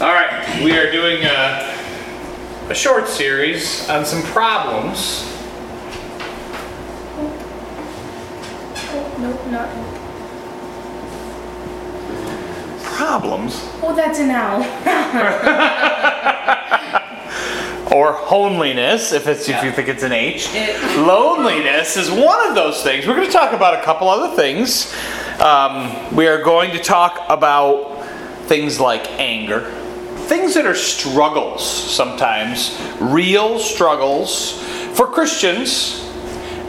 All right, we are doing a, a short series on some problems. Nope, not. Problems? Oh, that's an owl. Or homeliness, if it's if you think it's an H. Loneliness is one of those things. We're going to talk about a couple other things. Um, we are going to talk about things like anger, things that are struggles sometimes, real struggles for Christians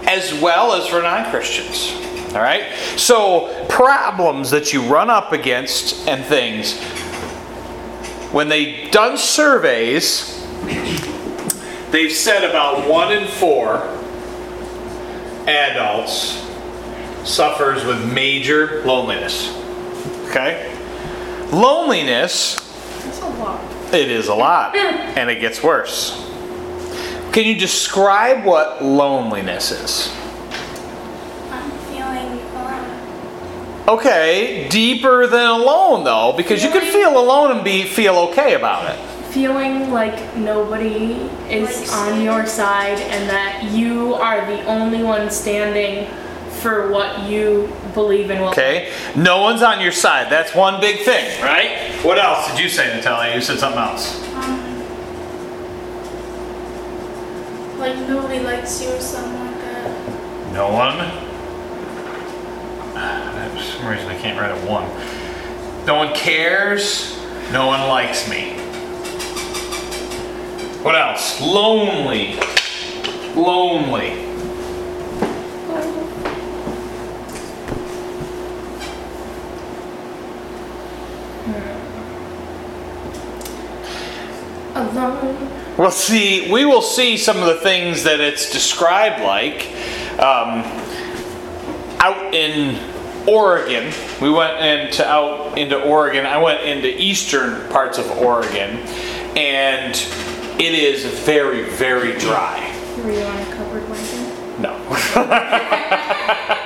as well as for non Christians. All right? So, problems that you run up against and things. When they've done surveys, they've said about one in four adults suffers with major loneliness. Okay? Loneliness That's a lot. it is a lot, and it gets worse. Can you describe what loneliness is? I'm feeling alone. Okay, deeper than alone though, because you can feel alone and be feel okay about it. Feeling like nobody is Like on your side and that you are the only one standing for what you believe in. Well, Okay, no one's on your side. That's one big thing, right? What else did you say, Natalia? You said something else. Um, like nobody likes you or something like that. No one. For some reason, I can't write a one. No one cares. No one likes me. What else? Lonely. Lonely. Alone. We'll see. We will see some of the things that it's described like. Um, out in Oregon, we went into out into Oregon. I went into eastern parts of Oregon, and it is very, very dry. Were you on a covered wagon? No.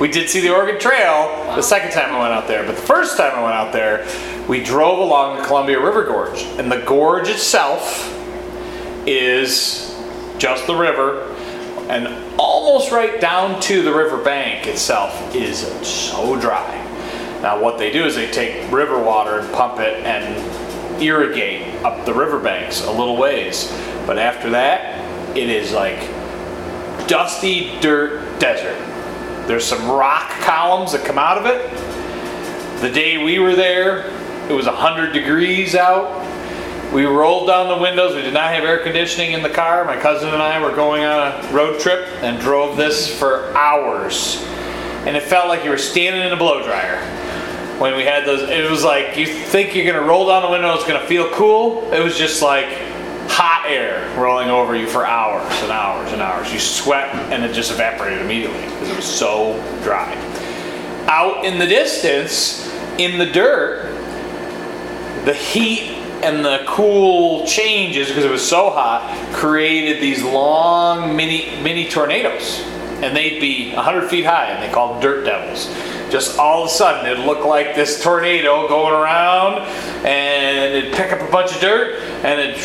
we did see the Oregon Trail the second time I went out there, but the first time I went out there, we drove along the Columbia River Gorge, and the gorge itself is just the river, and almost right down to the river bank itself is so dry. Now, what they do is they take river water and pump it and irrigate up the riverbanks a little ways, but after that, it is like dusty dirt desert. There's some rock columns that come out of it. The day we were there, it was 100 degrees out. We rolled down the windows. We did not have air conditioning in the car. My cousin and I were going on a road trip and drove this for hours. And it felt like you were standing in a blow dryer. When we had those, it was like you think you're gonna roll down the window, it's gonna feel cool. It was just like hot air rolling over you for hours and hours and hours. You sweat and it just evaporated immediately because it was so dry. Out in the distance, in the dirt, the heat and the cool changes because it was so hot created these long mini mini tornadoes and they'd be 100 feet high and they called them dirt devils just all of a sudden it'd look like this tornado going around and it'd pick up a bunch of dirt and it'd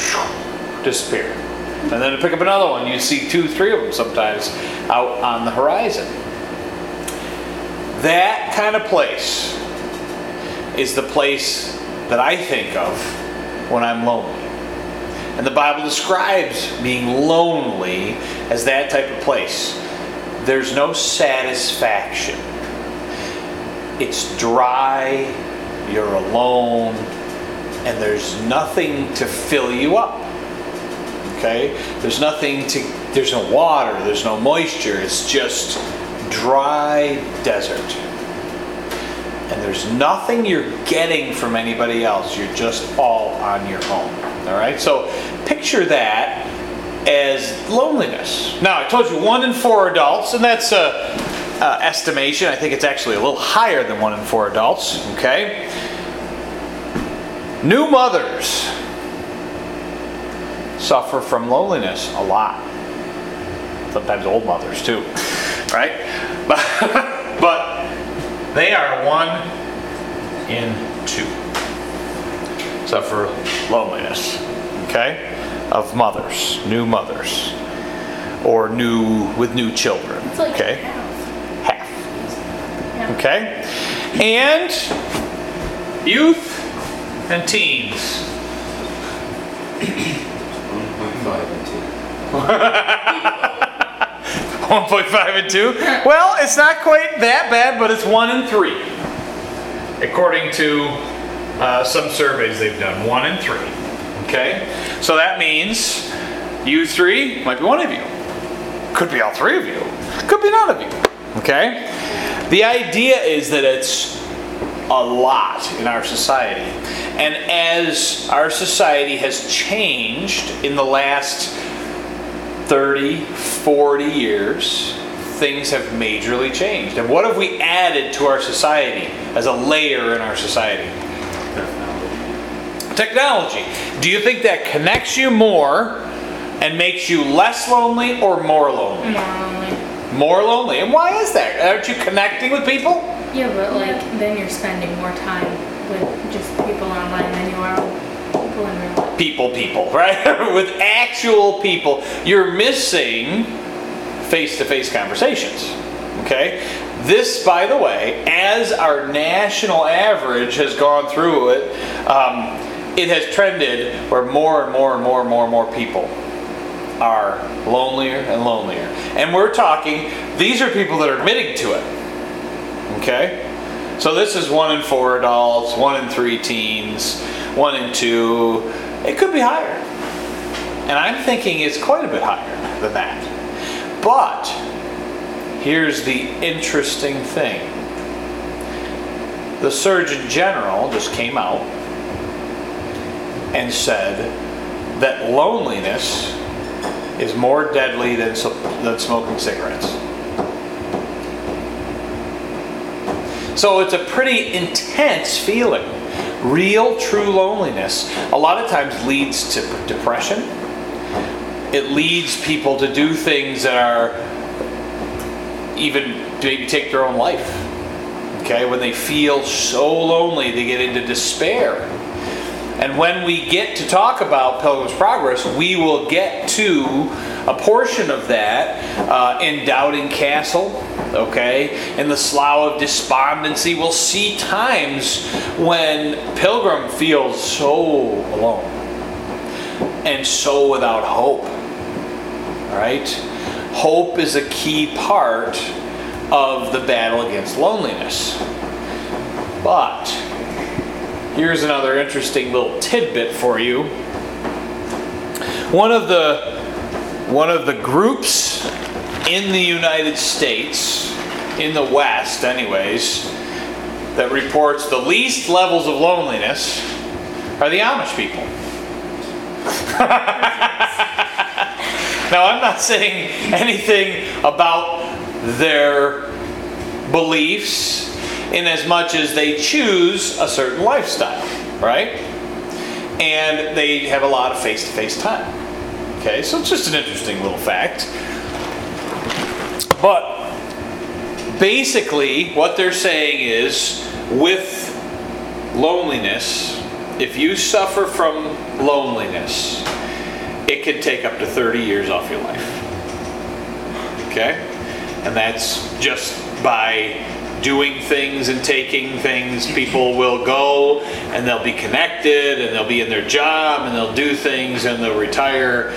disappear and then it'd pick up another one you'd see two three of them sometimes out on the horizon that kind of place is the place that I think of when I'm lonely. And the Bible describes being lonely as that type of place. There's no satisfaction. It's dry, you're alone, and there's nothing to fill you up. Okay? There's nothing to, there's no water, there's no moisture, it's just dry desert and there's nothing you're getting from anybody else. You're just all on your own. All right? So picture that as loneliness. Now, I told you one in four adults, and that's a, a estimation. I think it's actually a little higher than one in four adults. Okay? New mothers suffer from loneliness a lot. Sometimes old mothers too, right? But, but they are one in two. suffer loneliness. Okay? Of mothers, new mothers, or new with new children. Like okay? half. Half. Okay? And youth and teens. 1.5 and 2. 1.5 and 2? Well, it's not quite that bad, but it's 1 and 3. According to uh, some surveys they've done, 1 and 3. Okay? So that means you three might be one of you. Could be all three of you. Could be none of you. Okay? The idea is that it's a lot in our society. And as our society has changed in the last 30, 40 years, things have majorly changed. And what have we added to our society as a layer in our society? Technology. Do you think that connects you more and makes you less lonely or more lonely? More lonely. More lonely. And why is that? Aren't you connecting with people? Yeah, but like then you're spending more time with just people online than you are with people in real life. People, people, right? with actual people. You're missing face to face conversations. Okay? This, by the way, as our national average has gone through it, um, it has trended where more and more and more and more and more people are lonelier and lonelier. And we're talking, these are people that are admitting to it. Okay? So this is one in four adults, one in three teens, one in two. It could be higher. And I'm thinking it's quite a bit higher than that. But here's the interesting thing the Surgeon General just came out and said that loneliness is more deadly than, than smoking cigarettes. So it's a pretty intense feeling. Real, true loneliness a lot of times leads to depression. It leads people to do things that are even maybe take their own life. Okay, when they feel so lonely, they get into despair. And when we get to talk about Pilgrim's Progress, we will get to a portion of that uh, in Doubting Castle, okay? In the Slough of Despondency, we'll see times when Pilgrim feels so alone and so without hope, right? Hope is a key part of the battle against loneliness. But here's another interesting little tidbit for you. One of the one of the groups in the United States, in the West, anyways, that reports the least levels of loneliness are the Amish people. now, I'm not saying anything about their beliefs in as much as they choose a certain lifestyle, right? And they have a lot of face to face time. Okay, so it's just an interesting little fact. But basically, what they're saying is with loneliness, if you suffer from loneliness, it can take up to 30 years off your life. Okay? And that's just by doing things and taking things. People will go and they'll be connected and they'll be in their job and they'll do things and they'll retire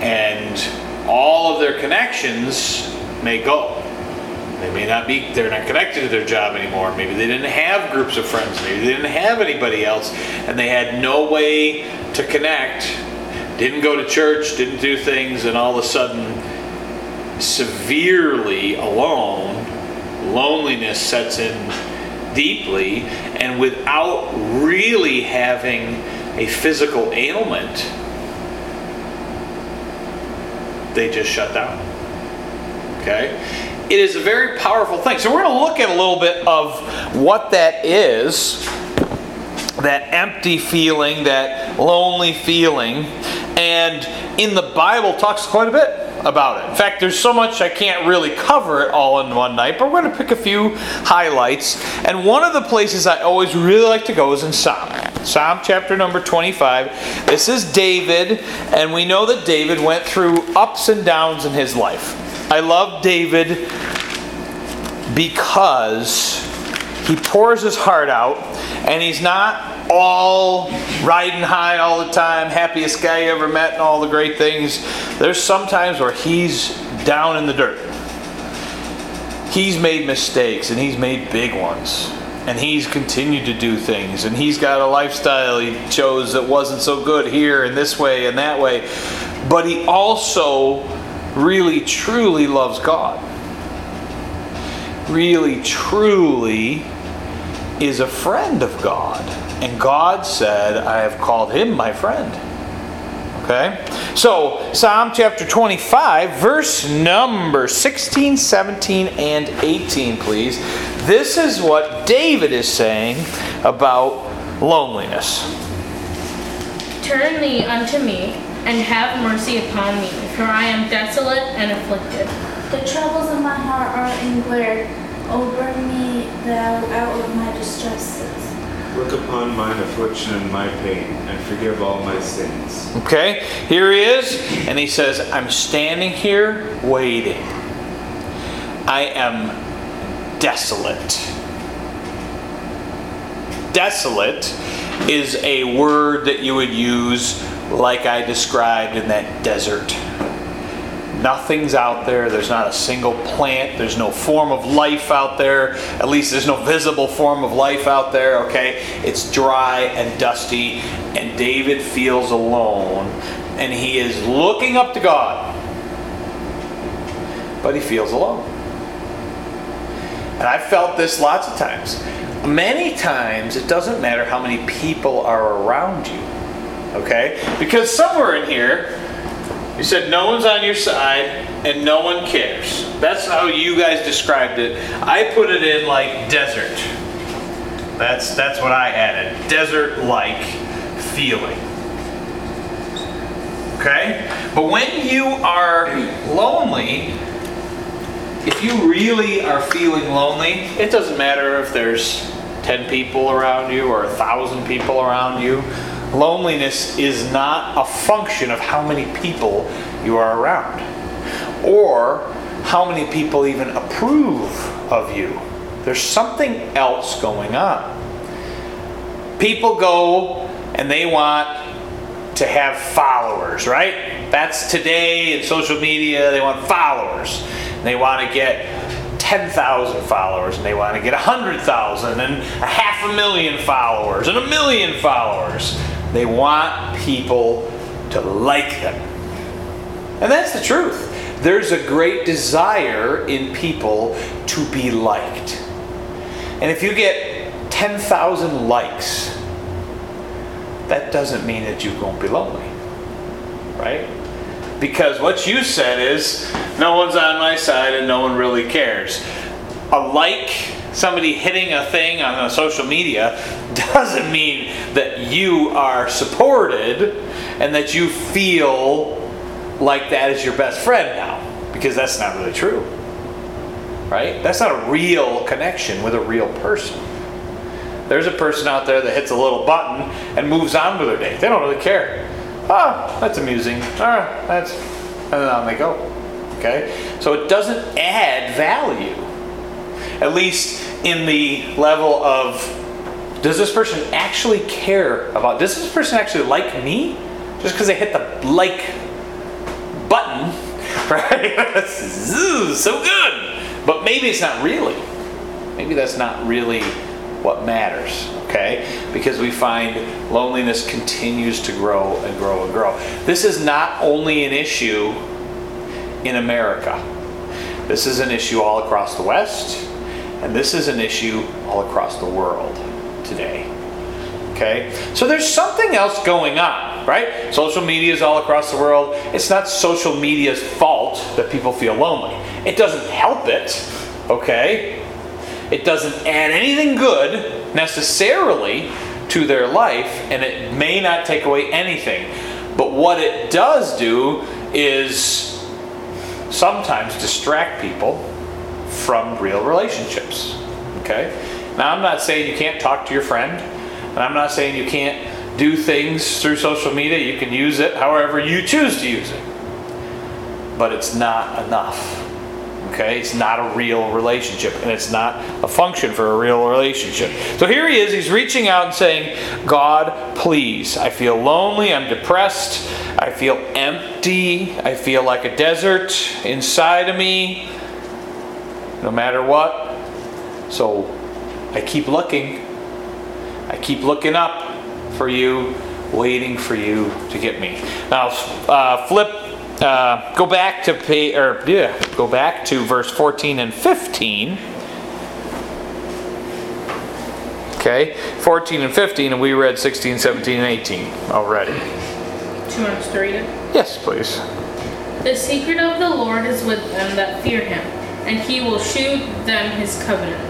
and all of their connections may go. They may not be, they're not connected to their job anymore. Maybe they didn't have groups of friends. Maybe they didn't have anybody else and they had no way to connect. Didn't go to church, didn't do things, and all of a sudden, severely alone, loneliness sets in deeply, and without really having a physical ailment, they just shut down. Okay? It is a very powerful thing. So, we're going to look at a little bit of what that is that empty feeling, that lonely feeling, and in the Bible talks quite a bit about it. In fact, there's so much I can't really cover it all in one night, but we're going to pick a few highlights. And one of the places I always really like to go is in Psalm. Psalm chapter number 25. This is David, and we know that David went through ups and downs in his life. I love David because he pours his heart out, and he's not all riding high all the time, happiest guy you ever met, and all the great things. There's sometimes where he's down in the dirt. He's made mistakes, and he's made big ones and he's continued to do things and he's got a lifestyle he chose that wasn't so good here and this way and that way but he also really truly loves god really truly is a friend of god and god said i have called him my friend okay so psalm chapter 25 verse number 16 17 and 18 please this is what David is saying about loneliness. Turn thee unto me, and have mercy upon me, for I am desolate and afflicted. The troubles of my heart are in englared. Over me thou out of my distresses. Look upon mine affliction and my pain, and forgive all my sins. Okay, here he is, and he says, I'm standing here waiting. I am desolate. Desolate is a word that you would use like I described in that desert. Nothing's out there. There's not a single plant. There's no form of life out there. At least there's no visible form of life out there, okay? It's dry and dusty, and David feels alone, and he is looking up to God. But he feels alone. And I've felt this lots of times. Many times, it doesn't matter how many people are around you. Okay? Because somewhere in here, you said no one's on your side and no one cares. That's how you guys described it. I put it in like desert. That's that's what I added. Desert-like feeling. Okay? But when you are lonely, if you really are feeling lonely, it doesn't matter if there's 10 people around you or a thousand people around you. Loneliness is not a function of how many people you are around or how many people even approve of you. There's something else going on. People go and they want to have followers, right? That's today in social media, they want followers they want to get 10,000 followers and they want to get 100,000 and a half a million followers and a million followers. They want people to like them. And that's the truth. There's a great desire in people to be liked. And if you get 10,000 likes, that doesn't mean that you won't be lonely. Right? Because what you said is, no one's on my side and no one really cares. A like, somebody hitting a thing on a social media, doesn't mean that you are supported and that you feel like that is your best friend now. Because that's not really true. Right? That's not a real connection with a real person. There's a person out there that hits a little button and moves on with their day. They don't really care oh, that's amusing. Ah, that's, and then on they go. Okay? So it doesn't add value. At least in the level of does this person actually care about does this person actually like me? Just because they hit the like button, right? so good. But maybe it's not really. Maybe that's not really what matters, okay? Because we find loneliness continues to grow and grow and grow. This is not only an issue in America, this is an issue all across the West, and this is an issue all across the world today. Okay? So there's something else going on, right? Social media is all across the world. It's not social media's fault that people feel lonely. It doesn't help it, okay? It doesn't add anything good necessarily to their life, and it may not take away anything. But what it does do is sometimes distract people from real relationships. Okay? Now, I'm not saying you can't talk to your friend. And I'm not saying you can't do things through social media. You can use it however you choose to use it. But it's not enough. Okay? It's not a real relationship, and it's not a function for a real relationship. So here he is, he's reaching out and saying, God, please, I feel lonely, I'm depressed, I feel empty, I feel like a desert inside of me, no matter what. So I keep looking. I keep looking up for you, waiting for you to get me. Now, uh, flip uh, go back to pay, or yeah, go back to verse 14 and 15. Okay, 14 and 15, and we read 16, 17, and 18 already. Do you want us to read it? Yes, please. The secret of the Lord is with them that fear him, and he will shew them his covenant.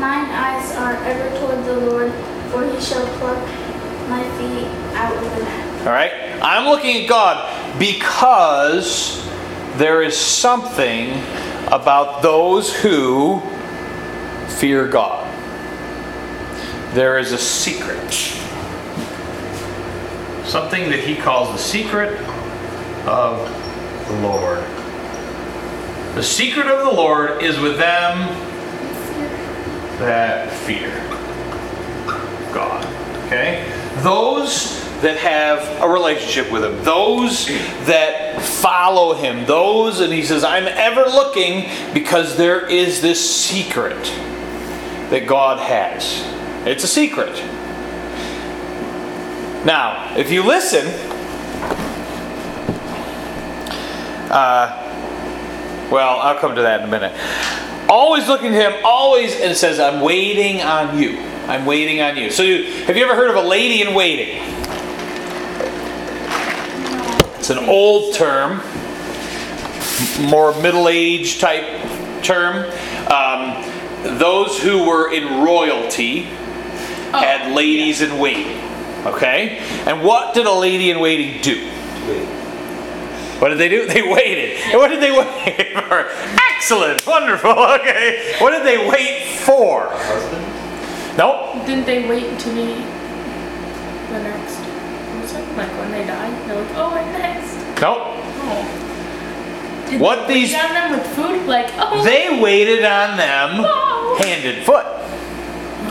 Mine eyes are ever toward the Lord, for he shall pluck my feet out of the net. All right, I'm looking at God because there is something about those who fear God. There is a secret. Something that he calls the secret of the Lord. The secret of the Lord is with them that fear God. Okay? Those that have a relationship with him, those that follow him, those, and he says, I'm ever looking because there is this secret that God has. It's a secret. Now, if you listen, uh, well, I'll come to that in a minute. Always looking to him, always, and it says, I'm waiting on you. I'm waiting on you. So, you, have you ever heard of a lady in waiting? It's an old term, more middle age type term. Um, those who were in royalty had ladies in waiting. Okay? And what did a lady in waiting do? What did they do? They waited. And what did they wait for? Excellent. Wonderful. Okay. What did they wait for? Husband? Nope. Didn't they wait until the, the next? Was it? Like when they died? They're like, oh, and next. Nope. Oh. Did What these- on them with food? Like, oh. They waited on them Oh. hand and foot.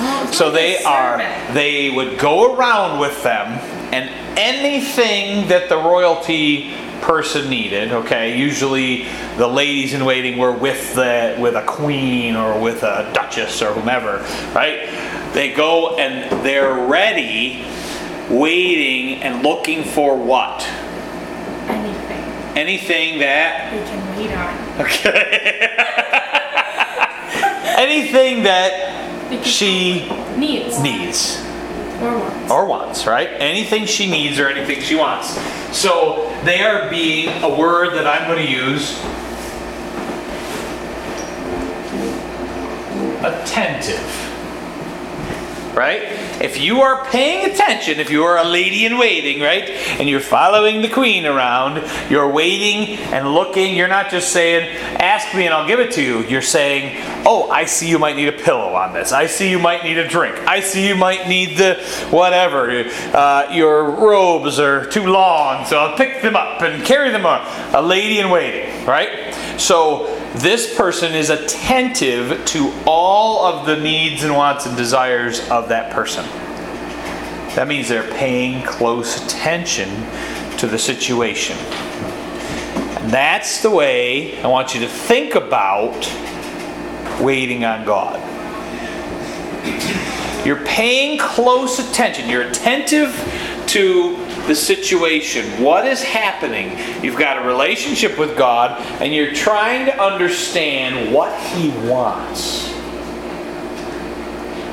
Oh, So they are, they would go around with them, and anything that the royalty person needed, okay, usually the ladies in waiting were with the with a queen or with a duchess or whomever, right? They go and they're ready, waiting and looking for what? Anything Anything that they can wait on. okay. anything that she needs. needs. Or wants. or wants, right? Anything she needs or anything she wants. So they are being a word that I'm going to use attentive. Right? If you are paying attention, if you are a lady in waiting, right? And you're following the queen around, you're waiting and looking, you're not just saying, ask me and I'll give it to you. You're saying, oh, I see you might need a pillow on this. I see you might need a drink. I see you might need the whatever. Uh, your robes are too long, so I'll pick them up and carry them on. A lady in waiting, right? So this person is attentive to all of the needs and wants and desires of that person. That means they're paying close attention to the situation. And that's the way I want you to think about waiting on God. You're paying close attention. You're attentive to the situation. What is happening? You've got a relationship with God and you're trying to understand what He wants.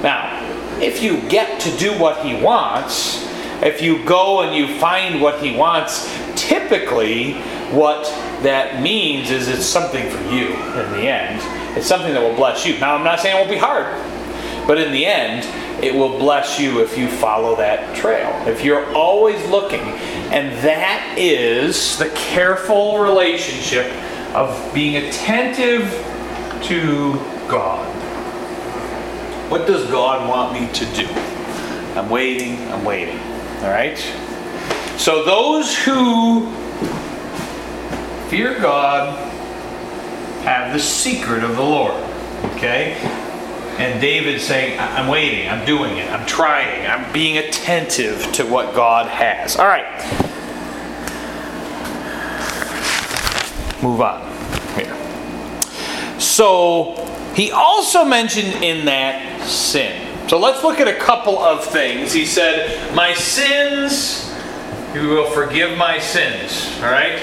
Now, if you get to do what He wants, if you go and you find what He wants, typically what that means is it's something for you in the end. It's something that will bless you. Now, I'm not saying it won't be hard, but in the end, it will bless you if you follow that trail. If you're always looking. And that is the careful relationship of being attentive to God. What does God want me to do? I'm waiting, I'm waiting. All right? So those who fear God have the secret of the Lord. Okay? And David's saying, "I- I'm waiting, I'm doing it, I'm trying, I'm being attentive to what God has. All right. Move on here. So he also mentioned in that sin. So let's look at a couple of things. He said, My sins, you will forgive my sins. All right?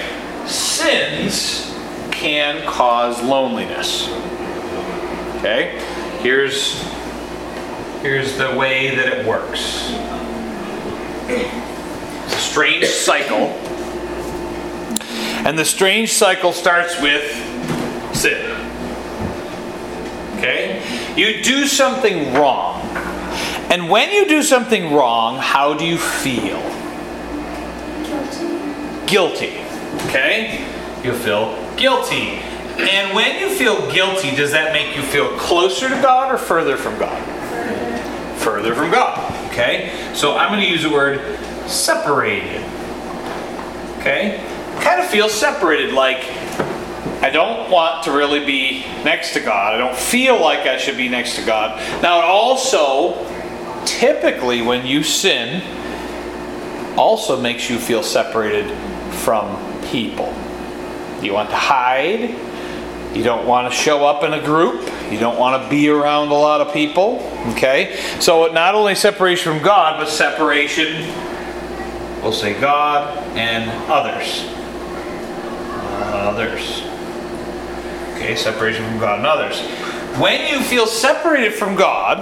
Sins can cause loneliness. Okay? Here's here's the way that it works. It's a strange cycle. And the strange cycle starts with sin. Okay? You do something wrong. And when you do something wrong, how do you feel? Guilty. Guilty. Okay? You feel guilty. And when you feel guilty, does that make you feel closer to God or further from God? Further from God. Okay? So I'm going to use the word separated. Okay? Kind of feel separated, like I don't want to really be next to God. I don't feel like I should be next to God. Now, it also, typically, when you sin, also makes you feel separated from people. You want to hide. You don't want to show up in a group. You don't want to be around a lot of people. Okay? So, not only separation from God, but separation, we'll say God and others. Others. Okay, separation from God and others. When you feel separated from God,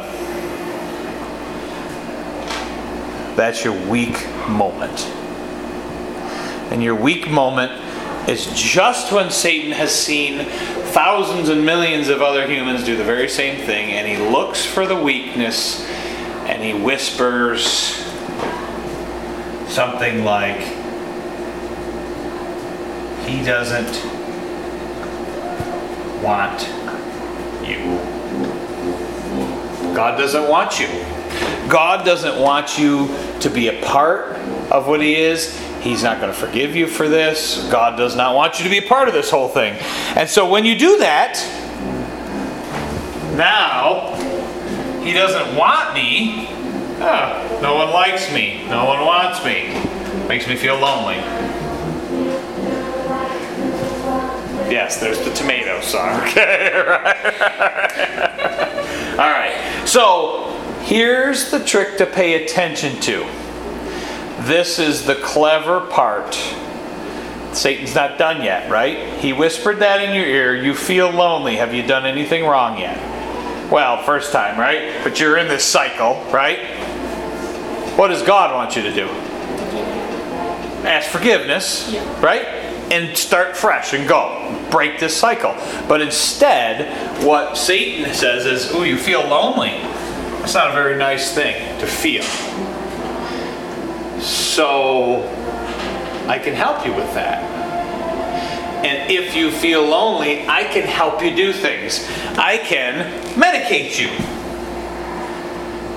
that's your weak moment. And your weak moment is just when Satan has seen thousands and millions of other humans do the very same thing, and he looks for the weakness and he whispers something like, He doesn't want you. God doesn't want you. God doesn't want you to be a part of what He is. He's not going to forgive you for this. God does not want you to be a part of this whole thing. And so when you do that, now He doesn't want me. Ah, no one likes me. No one wants me. Makes me feel lonely. Yes, there's the tomato song. Okay, right. All right. So here's the trick to pay attention to. This is the clever part. Satan's not done yet, right? He whispered that in your ear. You feel lonely. Have you done anything wrong yet? Well, first time, right? But you're in this cycle, right? What does God want you to do? Ask forgiveness, right? And start fresh and go. Break this cycle. But instead, what Satan says is, Ooh, you feel lonely. That's not a very nice thing to feel. So, I can help you with that. And if you feel lonely, I can help you do things. I can medicate you.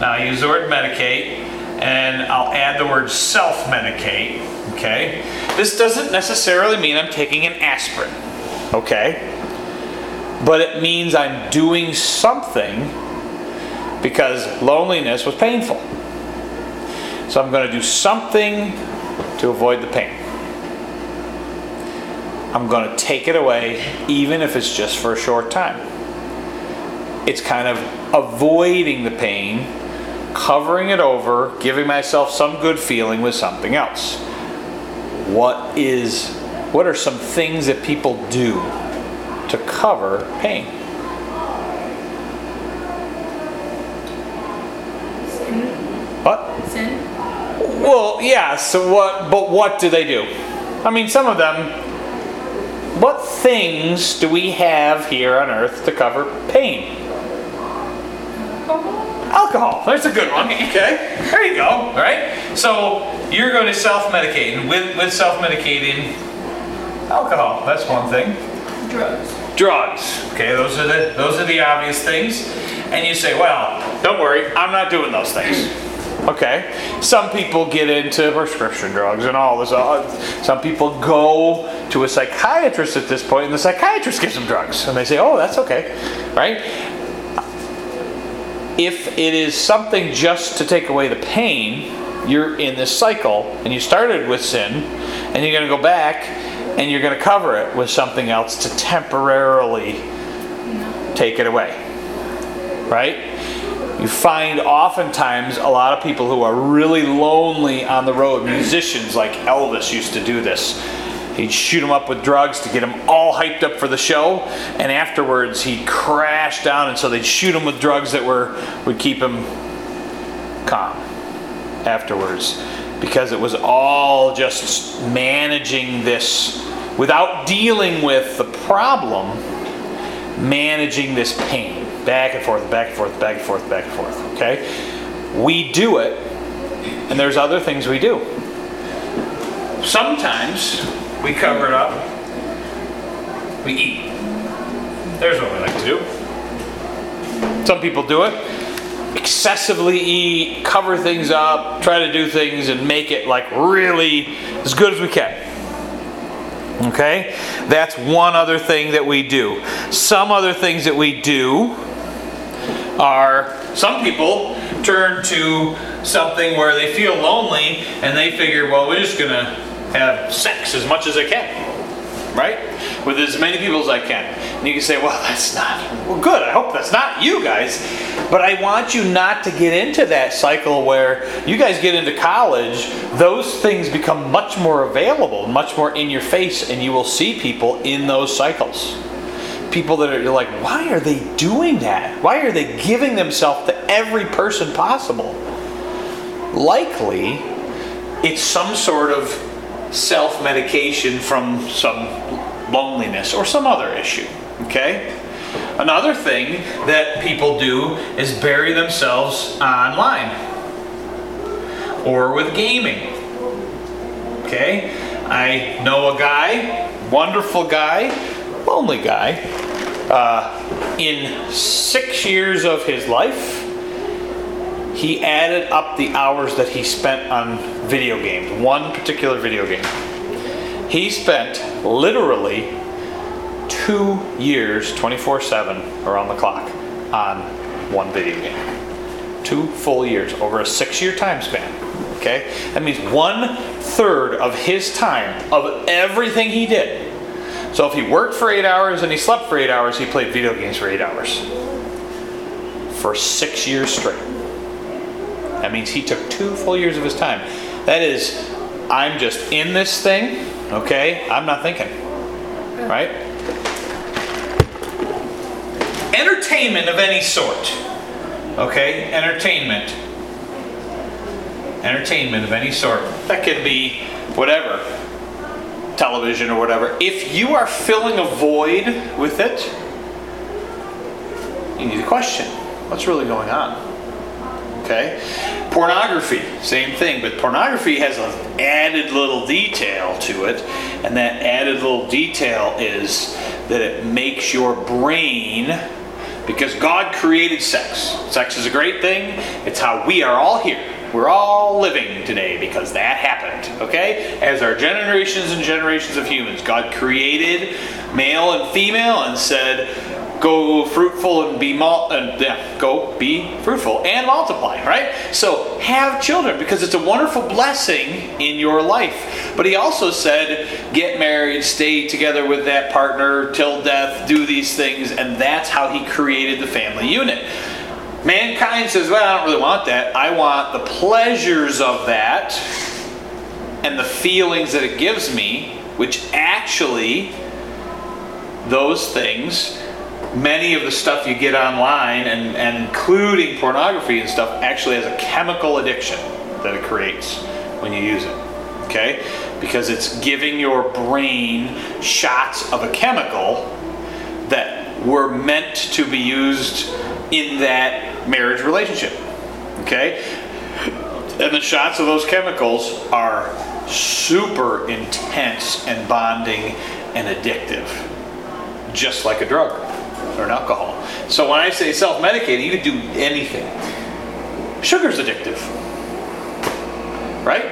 Now, I use the word medicate, and I'll add the word self medicate. Okay? This doesn't necessarily mean I'm taking an aspirin. Okay? But it means I'm doing something because loneliness was painful. So I'm going to do something to avoid the pain. I'm going to take it away, even if it's just for a short time. It's kind of avoiding the pain, covering it over, giving myself some good feeling with something else. What is what are some things that people do to cover pain? Sin. What? Sin. Well, yeah, so what but what do they do? I mean, some of them what things do we have here on earth to cover pain? Alcohol. There's a good one. Okay. There you go. All right. So you're going to self-medicate, and with with self-medicating, alcohol. That's one thing. Drugs. Drugs. Okay. Those are the those are the obvious things. And you say, well, don't worry, I'm not doing those things. Okay, some people get into prescription drugs and all this. uh, Some people go to a psychiatrist at this point, and the psychiatrist gives them drugs, and they say, "Oh, that's okay," right? If it is something just to take away the pain, you're in this cycle, and you started with sin, and you're going to go back, and you're going to cover it with something else to temporarily take it away, right? You find oftentimes a lot of people who are really lonely on the road, musicians like Elvis used to do this. He'd shoot them up with drugs to get them all hyped up for the show, and afterwards he'd crash down, and so they'd shoot him with drugs that were would keep him calm afterwards, because it was all just managing this without dealing with the problem, managing this pain back and forth, back and forth, back and forth, back and forth. Okay, we do it, and there's other things we do. Sometimes we cover it up. We eat. There's what we like to do. Some people do it. Excessively eat, cover things up, try to do things and make it like really as good as we can. Okay? That's one other thing that we do. Some other things that we do are some people turn to something where they feel lonely and they figure, well, we're just going to have sex as much as I can. Right? With as many people as I can. And you can say, well, that's not, well, good. I hope that's not you guys. But I want you not to get into that cycle where you guys get into college, those things become much more available, much more in your face, and you will see people in those cycles people that are you're like, why are they doing that? Why are they giving themselves to every person possible? Likely, it's some sort of self medication from some loneliness or some other issue. Okay? Another thing that people do is bury themselves online or with gaming. Okay? I know a guy, wonderful guy, lonely guy. Uh, in six years of his life, he added up the hours that he spent on video games, one particular video game. He spent literally two years, 24 7, around the clock, on one video game. Two full years over a six year time span. Okay? That means one third of his time, of everything he did, so if he worked for eight hours and he slept for eight hours, he played video games for eight hours. For six years straight. That means he took two full years of his time. That is, I'm just in this thing, okay? I'm not thinking. Right? Entertainment of any sort. Okay? Entertainment. Entertainment of any sort. That could be whatever television or whatever, if you are filling a void with it, you need to question what's really going on. Okay? Pornography, same thing, but pornography has an added little detail to it, and that added little detail is that it makes your brain because God created sex. Sex is a great thing. It's how we are all here. We're all living today because that happened, okay? As our generations and generations of humans, God created male and female and said, go fruitful and be mul- and yeah, go be fruitful and multiply, right? So have children because it's a wonderful blessing in your life. But he also said, get married, stay together with that partner till death, do these things, and that's how he created the family unit. Mankind says, well, I don't really want that. I want the pleasures of that and the feelings that it gives me, which actually, those things, many of the stuff you get online, and, and including pornography and stuff, actually has a chemical addiction that it creates when you use it. Okay? Because it's giving your brain shots of a chemical that were meant to be used in that marriage relationship. Okay? And the shots of those chemicals are super intense and bonding and addictive, just like a drug or an alcohol. So when I say self medicating, you can do anything. Sugar's addictive. right?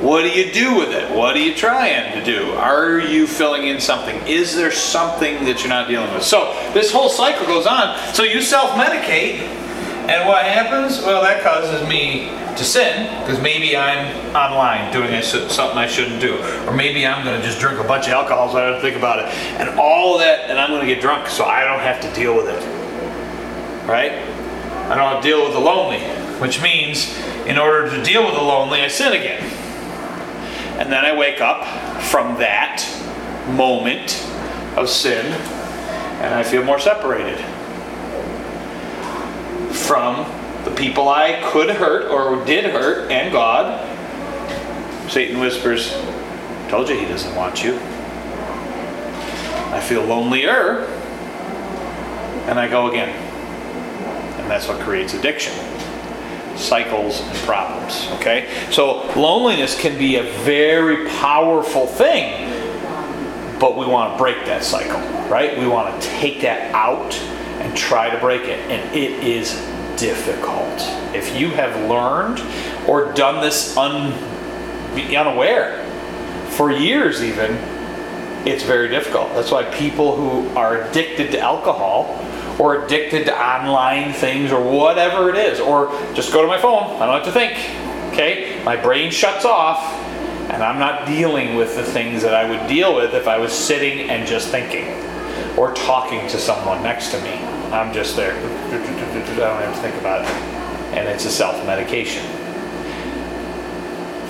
What do you do with it? What are you trying to do? Are you filling in something? Is there something that you're not dealing with? So this whole cycle goes on. So you self medicate, and what happens? Well, that causes me to sin because maybe I'm online doing something I shouldn't do, or maybe I'm going to just drink a bunch of alcohol so I don't think about it, and all that, and I'm going to get drunk so I don't have to deal with it. Right? I don't have to deal with the lonely, which means in order to deal with the lonely, I sin again. And then I wake up from that moment of sin and I feel more separated from the people I could hurt or did hurt and God. Satan whispers, Told you he doesn't want you. I feel lonelier and I go again. And that's what creates addiction cycles and problems. Okay? So loneliness can be a very powerful thing, but we want to break that cycle, right? We want to take that out and try to break it. And it is difficult. If you have learned or done this un, unaware for years, even, it's very difficult. That's why people who are addicted to alcohol or addicted to online things or whatever it is, or just go to my phone, I don't have to think. Okay? My brain shuts off and I'm not dealing with the things that I would deal with if I was sitting and just thinking or talking to someone next to me. I'm just there. I don't have to think about it. And it's a self medication.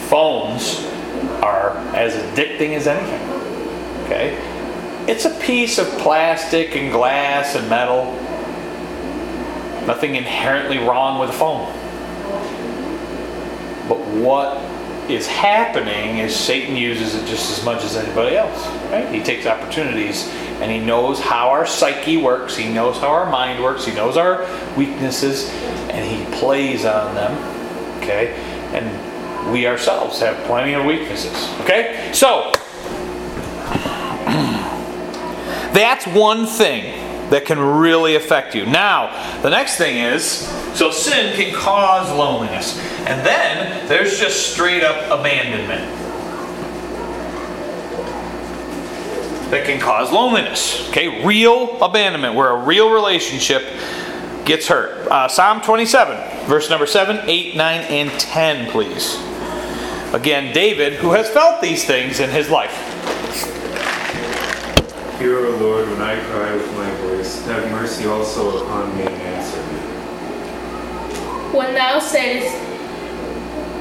Phones are as addicting as anything. Okay? It's a piece of plastic and glass and metal. Nothing inherently wrong with a phone. But what is happening is Satan uses it just as much as anybody else. Right? He takes opportunities and he knows how our psyche works, he knows how our mind works, he knows our weaknesses, and he plays on them. Okay? And we ourselves have plenty of weaknesses. Okay? So That's one thing that can really affect you. Now, the next thing is so sin can cause loneliness. And then there's just straight up abandonment that can cause loneliness. Okay, real abandonment, where a real relationship gets hurt. Uh, Psalm 27, verse number 7, 8, 9, and 10, please. Again, David, who has felt these things in his life. Hear, O Lord, when I cry with my voice. Have mercy also upon me and answer me. When thou saidst,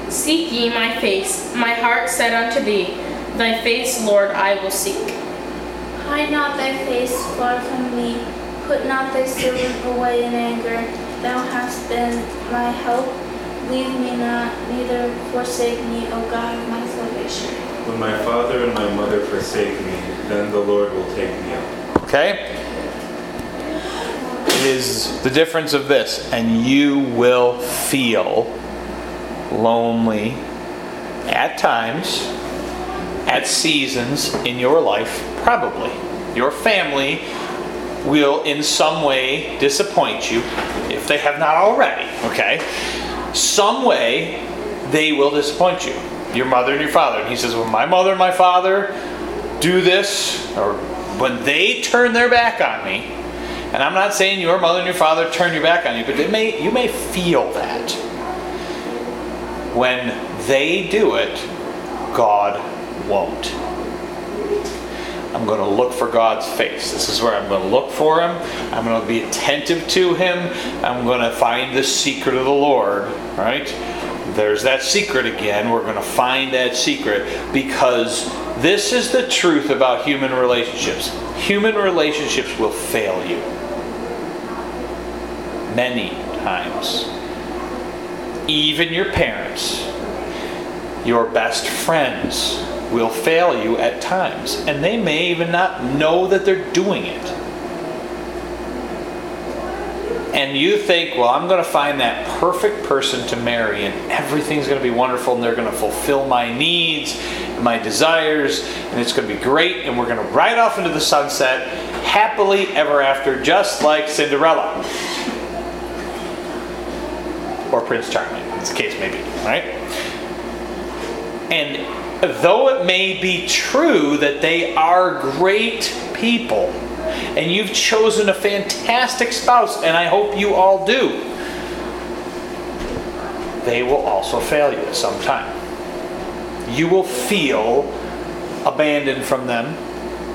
Seek ye my face, my heart said unto thee, Thy face, Lord, I will seek. Hide not thy face far from me. Put not thy servant away in anger. Thou hast been my help. Leave me not, neither forsake me, O God of my salvation. When my father and my mother forsake me, then the Lord will take me up. Okay? It is the difference of this, and you will feel lonely at times, at seasons in your life, probably. Your family will in some way disappoint you if they have not already, okay? Some way they will disappoint you. Your mother and your father. And he says, Well, my mother and my father do this, or when they turn their back on me, and I'm not saying your mother and your father turn your back on you, but may you may feel that. When they do it, God won't. I'm going to look for God's face. This is where I'm going to look for Him. I'm going to be attentive to Him. I'm going to find the secret of the Lord. Right? There's that secret again. We're going to find that secret because this is the truth about human relationships. Human relationships will fail you many times. Even your parents, your best friends will fail you at times, and they may even not know that they're doing it. And you think, well, I'm going to find that perfect person to marry, and everything's going to be wonderful, and they're going to fulfill my needs, and my desires, and it's going to be great, and we're going to ride off into the sunset happily ever after, just like Cinderella or Prince Charming, as the case may be, right? And though it may be true that they are great people, and you've chosen a fantastic spouse, and I hope you all do, they will also fail you at some time. You will feel abandoned from them,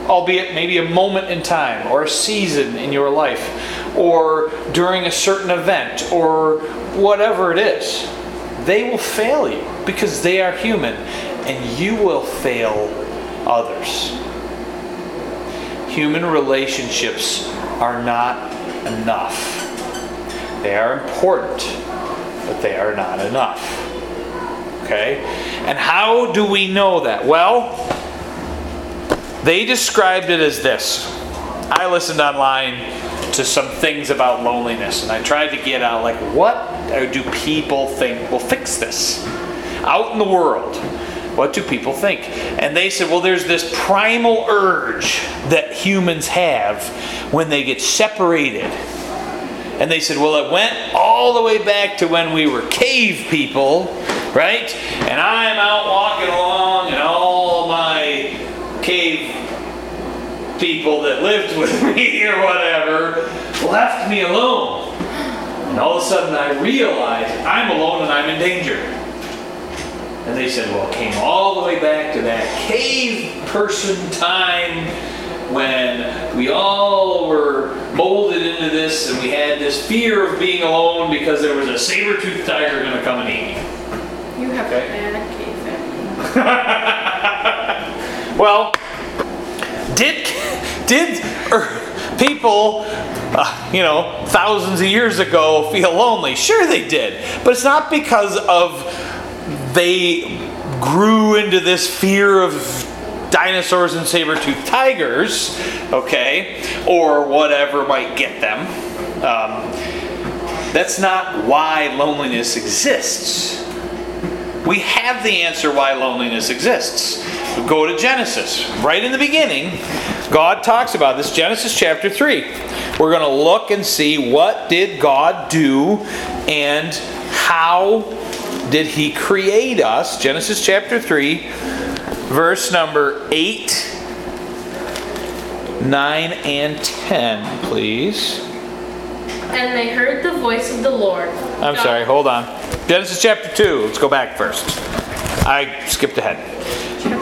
albeit maybe a moment in time or a season in your life or during a certain event or whatever it is. They will fail you because they are human and you will fail others. Human relationships are not enough. They are important, but they are not enough. Okay? And how do we know that? Well, they described it as this. I listened online to some things about loneliness and I tried to get out like what do people think will fix this? Out in the world, what do people think? And they said, well, there's this primal urge that humans have when they get separated. And they said, well, it went all the way back to when we were cave people, right? And I'm out walking along and all my cave people that lived with me or whatever left me alone. And all of a sudden I realized I'm alone and I'm in danger. And they said, well, it came all the way back to that cave person time when we all were molded into this and we had this fear of being alone because there was a saber-toothed tiger going to come and eat me. You have Okay. a bad cave family. Well, did did er, people, uh, you know, thousands of years ago feel lonely? Sure, they did, but it's not because of they grew into this fear of dinosaurs and saber-toothed tigers, okay, or whatever might get them. Um, that's not why loneliness exists. We have the answer why loneliness exists. Go to Genesis. Right in the beginning, God talks about this. Genesis chapter 3. We're going to look and see what did God do and how did he create us. Genesis chapter 3, verse number 8, 9, and 10, please. And they heard the voice of the Lord. I'm God- sorry, hold on. Genesis chapter 2. Let's go back first. I skipped ahead.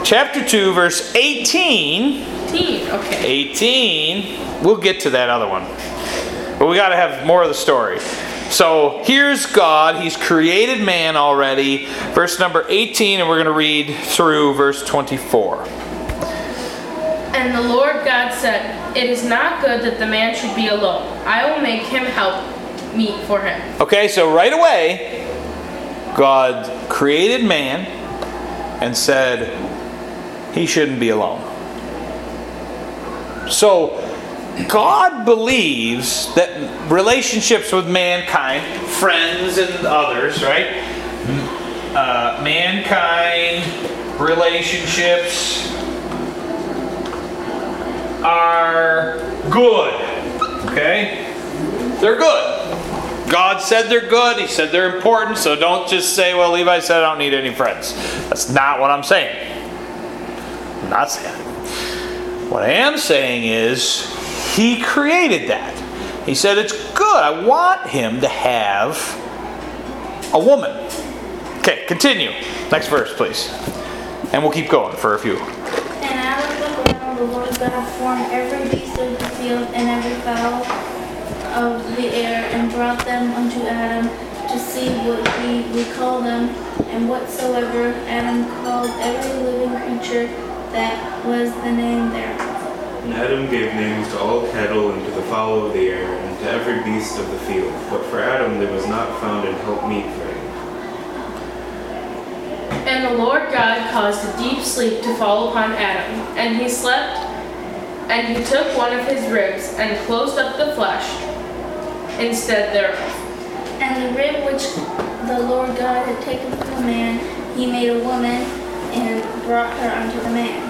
Chapter 2, verse 18. 18. Okay. 18. We'll get to that other one. But we got to have more of the story. So here's God. He's created man already. Verse number 18, and we're going to read through verse 24. And the Lord God said, It is not good that the man should be alone. I will make him help meet for him. Okay, so right away, God created man and said he shouldn't be alone. So, God believes that relationships with mankind, friends and others, right? Uh, mankind, relationships are good. Okay? They're good. God said they're good. He said they're important. So don't just say, well, Levi said I don't need any friends. That's not what I'm saying. I'm not saying. What I am saying is, He created that. He said it's good. I want him to have a woman. Okay, continue. Next verse, please. And we'll keep going for a few. And of the ground the Lord God formed every beast of the field and every fowl of the air, and brought them unto Adam to see what he would call them. And whatsoever Adam called every living creature, that was the name thereof. And Adam gave names to all cattle and to the fowl of the air and to every beast of the field. But for Adam there was not found an helpmeet for him. And the Lord God caused a deep sleep to fall upon Adam, and he slept, and he took one of his ribs and closed up the flesh instead thereof. And the rib which the Lord God had taken from the man, he made a woman, and brought her unto the man.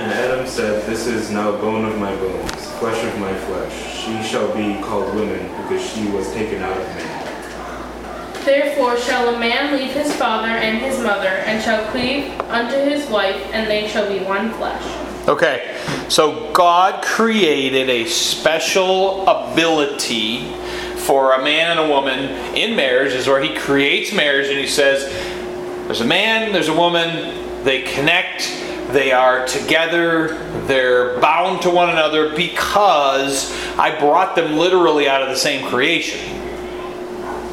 And Adam said, This is now bone of my bones, flesh of my flesh. She shall be called woman, because she was taken out of man. Therefore shall a man leave his father and his mother, and shall cleave unto his wife, and they shall be one flesh. Okay, so God created a special ability for a man and a woman in marriage, is where He creates marriage and He says, There's a man, there's a woman, they connect, they are together, they're bound to one another because I brought them literally out of the same creation.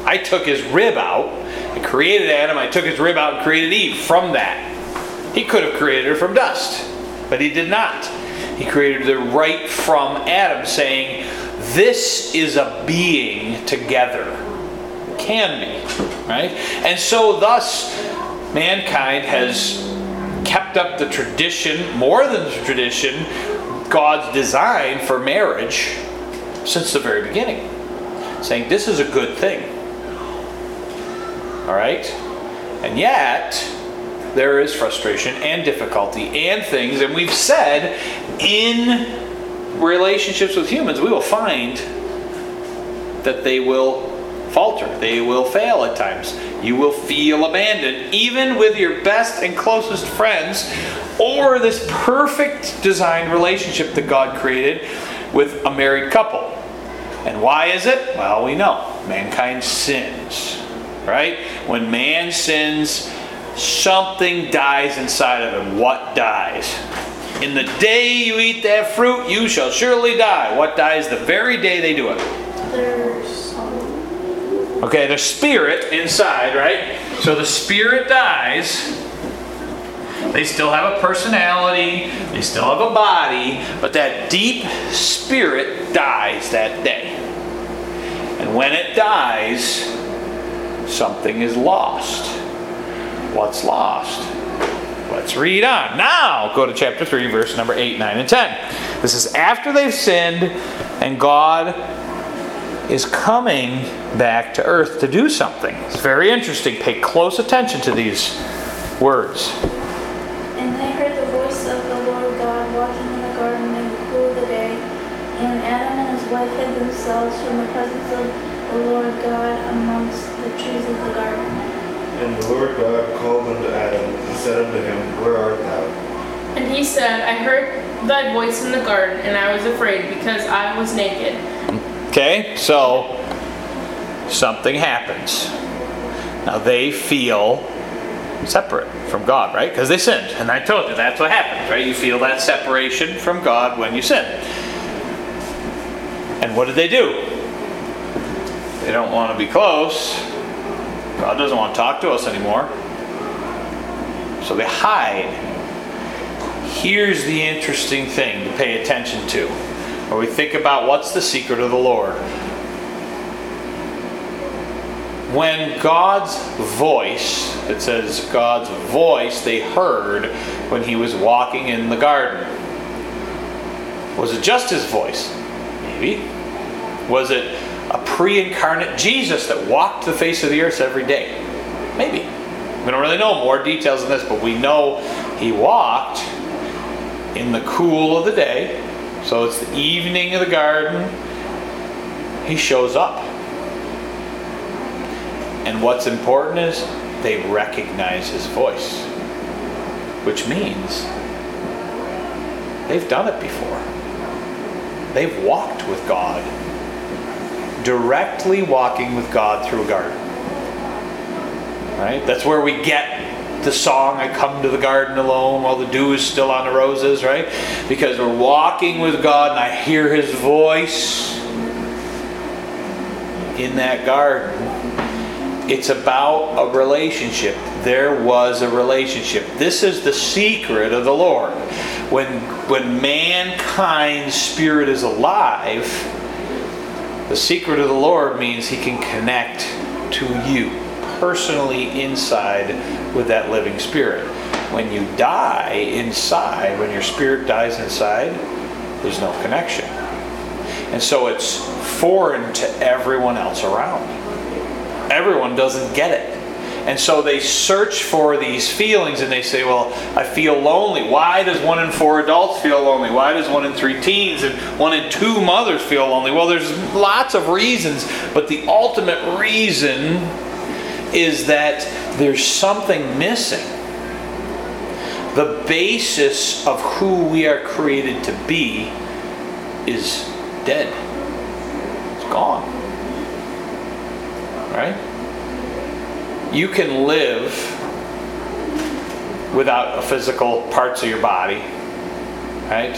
I took his rib out, I created Adam, I took his rib out and created Eve from that. He could have created her from dust, but he did not. He created her right from Adam, saying, This is a being together. Can be, right? And so, thus, mankind has kept up the tradition, more than the tradition, God's design for marriage since the very beginning. Saying this is a good thing. All right? And yet, there is frustration and difficulty and things, and we've said in relationships with humans, we will find that they will falter, they will fail at times. You will feel abandoned, even with your best and closest friends, or this perfect designed relationship that God created with a married couple. And why is it? Well, we know mankind sins, right? When man sins, something dies inside of him. What dies? In the day you eat that fruit, you shall surely die. What dies the very day they do it? Their soul. Okay, the spirit inside, right? So the spirit dies. They still have a personality, they still have a body, but that deep spirit dies that day. And when it dies, something is lost. What's lost? Let's read on. Now, go to chapter 3, verse number 8, 9, and 10. This is after they've sinned, and God is coming back to earth to do something. It's very interesting. Pay close attention to these words. And they heard the voice of the Lord God walking in the garden in the cool of the day. And Adam and his wife hid themselves from the presence of the Lord God amongst the trees of the garden. And the Lord God called unto Adam and said unto him, Where art thou? And he said, I heard thy voice in the garden, and I was afraid, because I was naked. Okay, so something happens. Now they feel separate from God, right? Because they sinned. And I told you that's what happens, right? You feel that separation from God when you sin. And what did they do? They don't want to be close. God doesn't want to talk to us anymore. So they hide. Here's the interesting thing to pay attention to. When we think about what's the secret of the Lord. When God's voice, it says God's voice, they heard when he was walking in the garden. Was it just his voice? Maybe. Was it a pre incarnate Jesus that walked the face of the earth every day? Maybe. We don't really know more details than this, but we know he walked in the cool of the day. So it's the evening of the garden. He shows up. And what's important is they recognize his voice, which means they've done it before. They've walked with God, directly walking with God through a garden. Right? That's where we get the song I come to the garden alone while the dew is still on the roses, right? Because we're walking with God and I hear his voice in that garden. It's about a relationship. There was a relationship. This is the secret of the Lord. When when mankind's spirit is alive, the secret of the Lord means he can connect to you personally inside with that living spirit. When you die inside, when your spirit dies inside, there's no connection. And so it's foreign to everyone else around. Everyone doesn't get it. And so they search for these feelings and they say, Well, I feel lonely. Why does one in four adults feel lonely? Why does one in three teens and one in two mothers feel lonely? Well, there's lots of reasons, but the ultimate reason is that there's something missing. The basis of who we are created to be is dead. It's gone. Right? You can live without physical parts of your body. Right?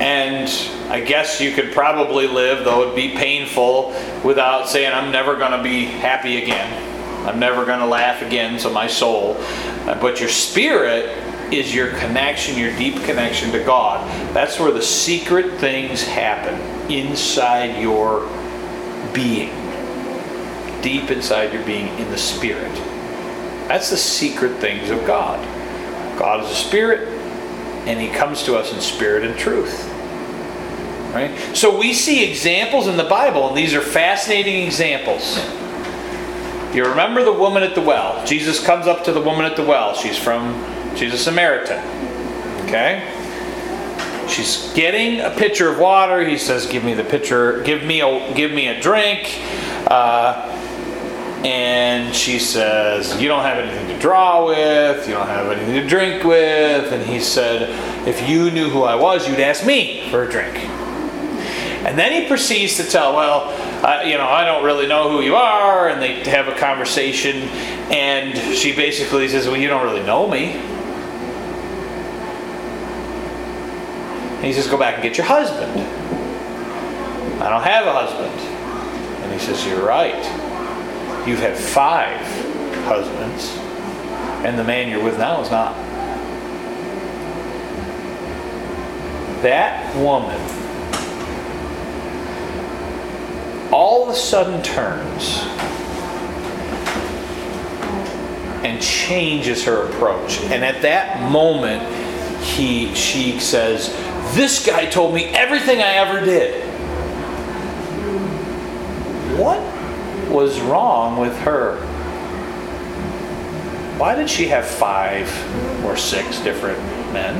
And I guess you could probably live, though it'd be painful, without saying, I'm never going to be happy again. I'm never going to laugh again, so my soul. Uh, but your spirit is your connection, your deep connection to God. That's where the secret things happen inside your being. Deep inside your being in the spirit. That's the secret things of God. God is a spirit, and He comes to us in spirit and truth. Right? So we see examples in the Bible, and these are fascinating examples. You remember the woman at the well. Jesus comes up to the woman at the well. She's from, she's a Samaritan. Okay? She's getting a pitcher of water. He says, "Give me the pitcher. Give me a give me a drink." Uh, and she says, "You don't have anything to draw with. You don't have anything to drink with." And he said, "If you knew who I was, you'd ask me for a drink." And then he proceeds to tell, "Well, uh, you know, I don't really know who you are," and they have a conversation. And she basically says, "Well, you don't really know me." And he says, Go back and get your husband. I don't have a husband. And he says, You're right. You've had five husbands, and the man you're with now is not. That woman all of a sudden turns and changes her approach. And at that moment, he she says, this guy told me everything I ever did. What was wrong with her? Why did she have five or six different men?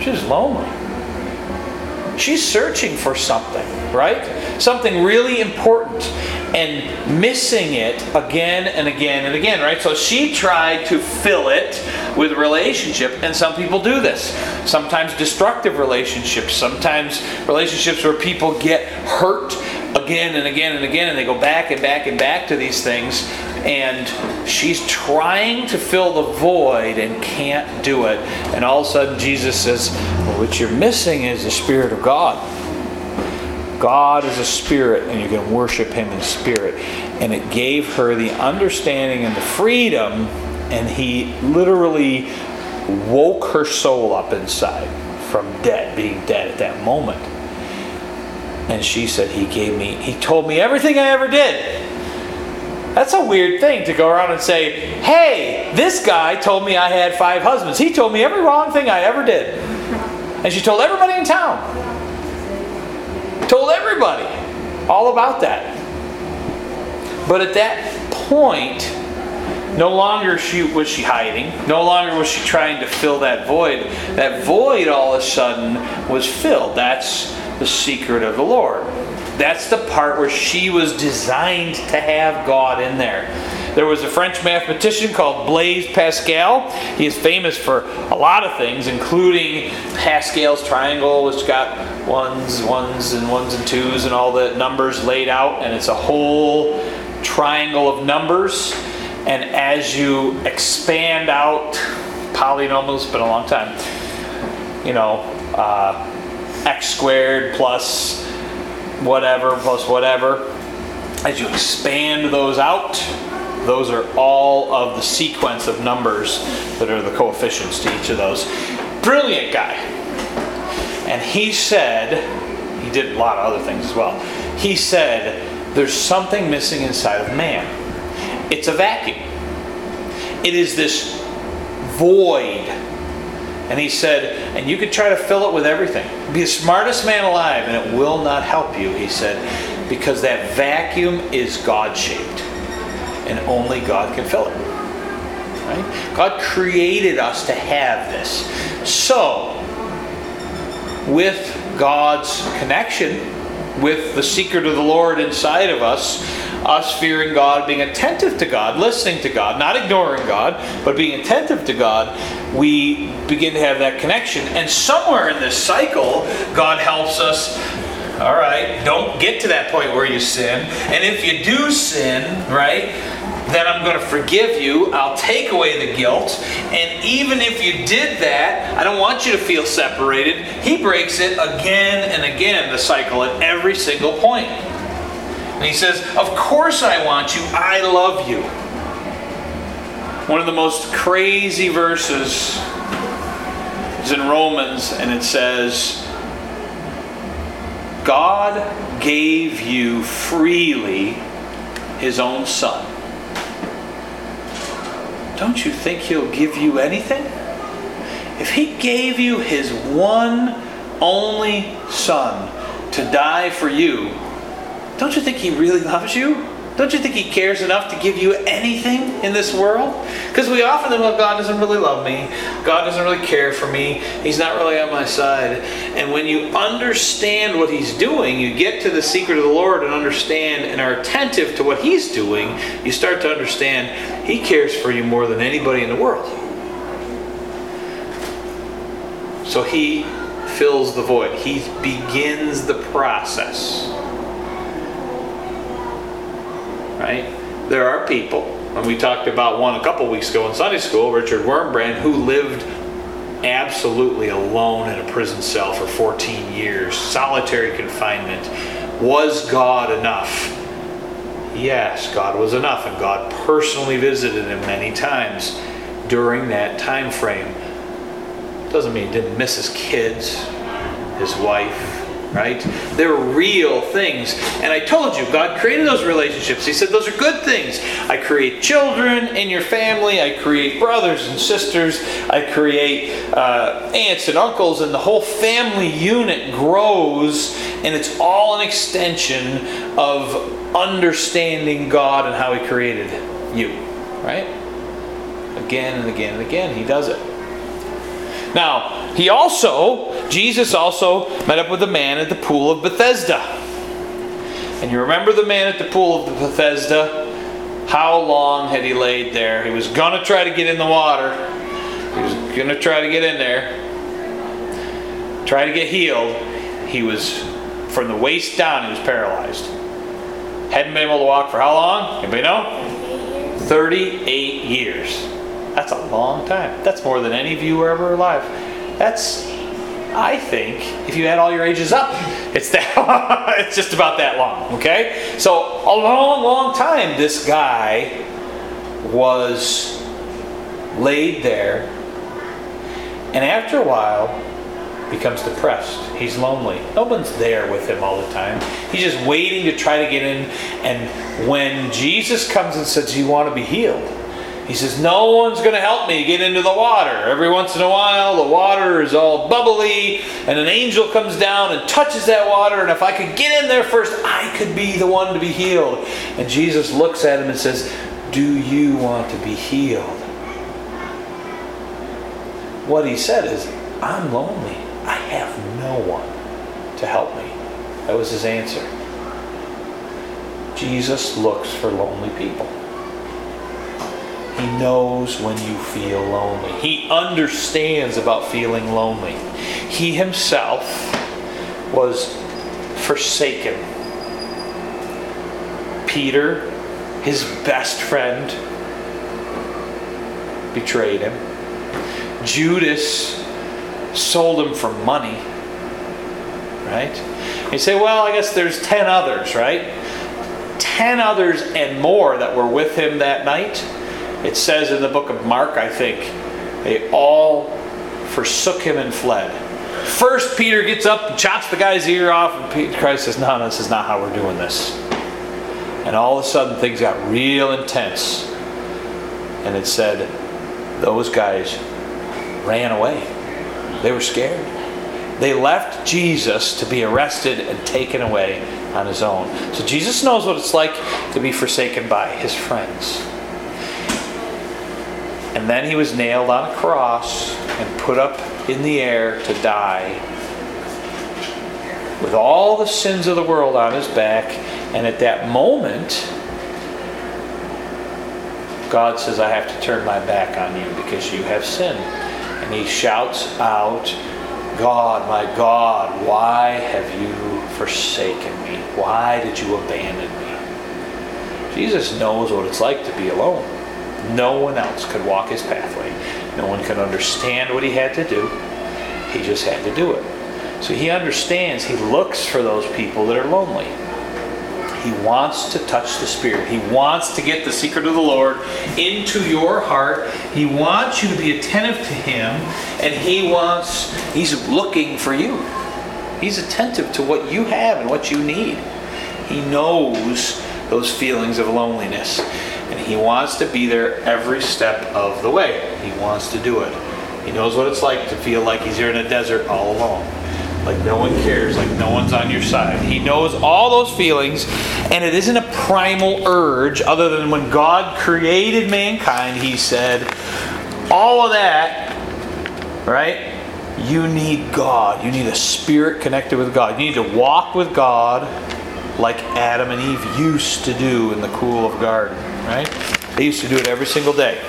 She's lonely. She's searching for something, right? Something really important and missing it again and again and again, right? So she tried to fill it with relationship, and some people do this. Sometimes destructive relationships, sometimes relationships where people get hurt again and again and again, and they go back and back and back to these things. And she's trying to fill the void and can't do it. And all of a sudden, Jesus says, well, What you're missing is the Spirit of God. God is a spirit, and you can worship Him in spirit. And it gave her the understanding and the freedom, and He literally woke her soul up inside from dead, being dead at that moment. And she said, He gave me, He told me everything I ever did. That's a weird thing to go around and say, Hey, this guy told me I had five husbands. He told me every wrong thing I ever did. And she told everybody in town told everybody all about that. But at that point, no longer she, was she hiding. No longer was she trying to fill that void. That void all of a sudden was filled. That's the secret of the Lord. That's the part where she was designed to have God in there. There was a French mathematician called Blaise Pascal. He is famous for a lot of things, including Pascal's triangle, which got ones, ones, and ones and twos, and all the numbers laid out, and it's a whole triangle of numbers. And as you expand out polynomials, been a long time. You know, uh, x squared plus whatever plus whatever. As you expand those out, those are all of the sequence of numbers that are the coefficients to each of those. Brilliant guy. And he said, he did a lot of other things as well. He said, there's something missing inside of man. It's a vacuum. It is this void. And he said, and you could try to fill it with everything. Be the smartest man alive, and it will not help you, he said, because that vacuum is God shaped and only God can fill it. Right? God created us to have this. So, with God's connection, with the secret of the Lord inside of us, us fearing God, being attentive to God, listening to God, not ignoring God, but being attentive to God, we begin to have that connection. And somewhere in this cycle, God helps us. All right, don't get to that point where you sin. And if you do sin, right, then I'm going to forgive you. I'll take away the guilt. And even if you did that, I don't want you to feel separated. He breaks it again and again, the cycle at every single point. And he says, Of course I want you. I love you. One of the most crazy verses is in Romans, and it says, God gave you freely his own son. Don't you think he'll give you anything? If he gave you his one only son to die for you, don't you think he really loves you? Don't you think he cares enough to give you anything in this world? Because we often think, well, God doesn't really love me. God doesn't really care for me. He's not really on my side. And when you understand what he's doing, you get to the secret of the Lord and understand and are attentive to what he's doing, you start to understand he cares for you more than anybody in the world. So he fills the void. He begins the process right? There are people, and we talked about one a couple weeks ago in Sunday school, Richard Wurmbrand, who lived absolutely alone in a prison cell for 14 years, solitary confinement. Was God enough? Yes, God was enough, and God personally visited him many times during that time frame. Doesn't mean he didn't miss his kids, his wife, right? They're real things. And I told you, God created those relationships. He said, Those are good things. I create children in your family, I create brothers and sisters, I create uh, aunts and uncles, and the whole family unit grows, and it's all an extension of understanding God and how He created you, right? Again and again and again, He does it. Now, he also, Jesus also met up with a man at the pool of Bethesda. And you remember the man at the pool of Bethesda? How long had he laid there? He was going to try to get in the water. He was going to try to get in there. Try to get healed. He was, from the waist down, he was paralyzed. Hadn't been able to walk for how long? Anybody know? 38 years. That's a long time. That's more than any of you were ever alive. That's, I think, if you add all your ages up, it's that. it's just about that long. Okay, so a long, long time. This guy was laid there, and after a while, becomes depressed. He's lonely. No one's there with him all the time. He's just waiting to try to get in. And when Jesus comes and says, you want to be healed?" He says, No one's going to help me get into the water. Every once in a while, the water is all bubbly, and an angel comes down and touches that water. And if I could get in there first, I could be the one to be healed. And Jesus looks at him and says, Do you want to be healed? What he said is, I'm lonely. I have no one to help me. That was his answer. Jesus looks for lonely people. He knows when you feel lonely. He understands about feeling lonely. He himself was forsaken. Peter, his best friend, betrayed him. Judas sold him for money. Right? You say, well, I guess there's 10 others, right? 10 others and more that were with him that night it says in the book of Mark, I think, they all forsook him and fled. First, Peter gets up and chops the guy's ear off, and Christ says, No, no, this is not how we're doing this. And all of a sudden, things got real intense. And it said, Those guys ran away. They were scared. They left Jesus to be arrested and taken away on his own. So Jesus knows what it's like to be forsaken by his friends. And then he was nailed on a cross and put up in the air to die with all the sins of the world on his back. And at that moment, God says, I have to turn my back on you because you have sinned. And he shouts out, God, my God, why have you forsaken me? Why did you abandon me? Jesus knows what it's like to be alone. No one else could walk his pathway. No one could understand what he had to do. He just had to do it. So he understands, he looks for those people that are lonely. He wants to touch the Spirit. He wants to get the secret of the Lord into your heart. He wants you to be attentive to Him, and He wants, He's looking for you. He's attentive to what you have and what you need. He knows those feelings of loneliness, He wants to be there every step of the way. He wants to do it. He knows what it's like to feel like He's here in a desert all alone like no one cares, like no one's on your side. He knows all those feelings, and it isn't a primal urge other than when God created mankind, He said, all of that, right? You need God. You need a spirit connected with God. You need to walk with God like Adam and Eve used to do in the cool of garden, right? They used to do it every single day.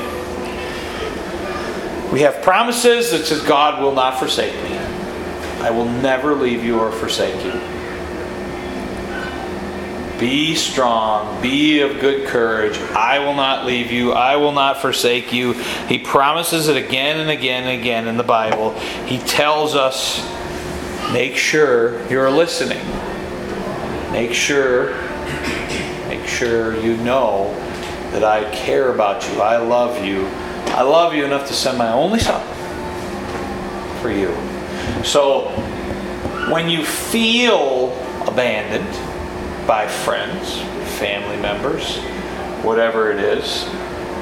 We have promises that says God will not forsake me. I will never leave you or forsake you. Be strong, be of good courage. I will not leave you, I will not forsake you. He promises it again and again and again in the Bible. He tells us make sure you're listening. Make sure make sure you know that I care about you. I love you. I love you enough to send my only son for you. So when you feel abandoned by friends, family members, whatever it is,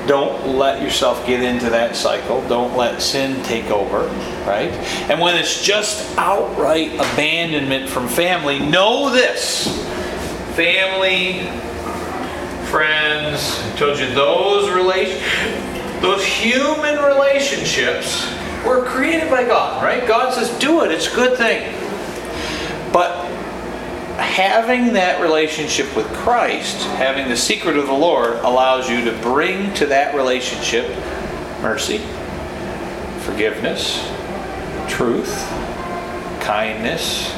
don't let yourself get into that cycle. Don't let sin take over, right? And when it's just outright abandonment from family, know this. Family, friends, told you those relation those human relationships we're created by God, right? God says, do it, it's a good thing. But having that relationship with Christ, having the secret of the Lord, allows you to bring to that relationship mercy, forgiveness, truth, kindness,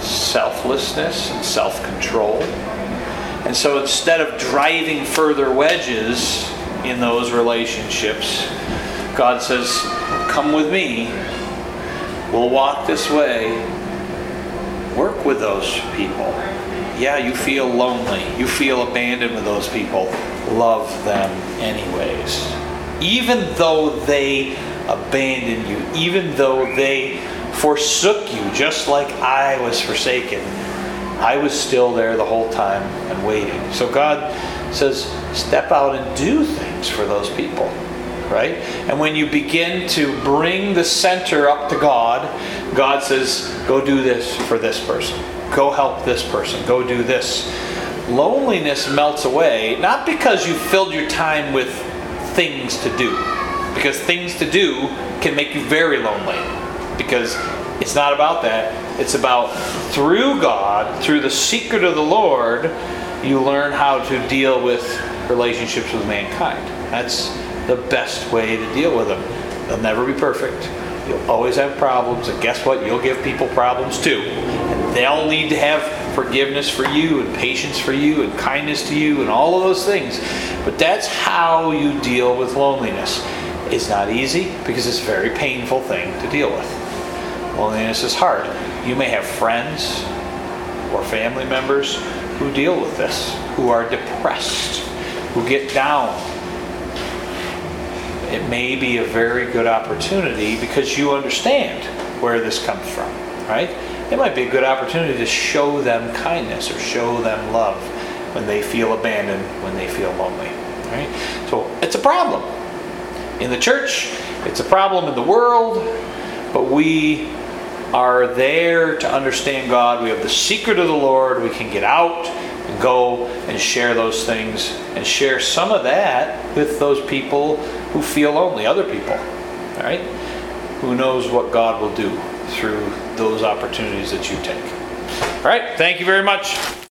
selflessness, and self control. And so instead of driving further wedges in those relationships, God says, Come with me. We'll walk this way. Work with those people. Yeah, you feel lonely. You feel abandoned with those people. Love them anyways. Even though they abandoned you, even though they forsook you, just like I was forsaken, I was still there the whole time and waiting. So God says, step out and do things for those people right? And when you begin to bring the center up to God, God says, go do this for this person. Go help this person. Go do this. Loneliness melts away, not because you filled your time with things to do, because things to do can make you very lonely. Because it's not about that. It's about through God, through the secret of the Lord, you learn how to deal with relationships with mankind. That's the best way to deal with them. They'll never be perfect. You'll always have problems, and guess what? You'll give people problems too. And they'll need to have forgiveness for you, and patience for you, and kindness to you, and all of those things. But that's how you deal with loneliness. It's not easy because it's a very painful thing to deal with. Loneliness is hard. You may have friends or family members who deal with this, who are depressed, who get down, it may be a very good opportunity because you understand where this comes from, right? It might be a good opportunity to show them kindness or show them love when they feel abandoned, when they feel lonely, right? So it's a problem in the church, it's a problem in the world, but we are there to understand God. We have the secret of the Lord. We can get out and go and share those things and share some of that with those people who feel lonely, other people. All right? Who knows what God will do through those opportunities that you take. All right, thank you very much.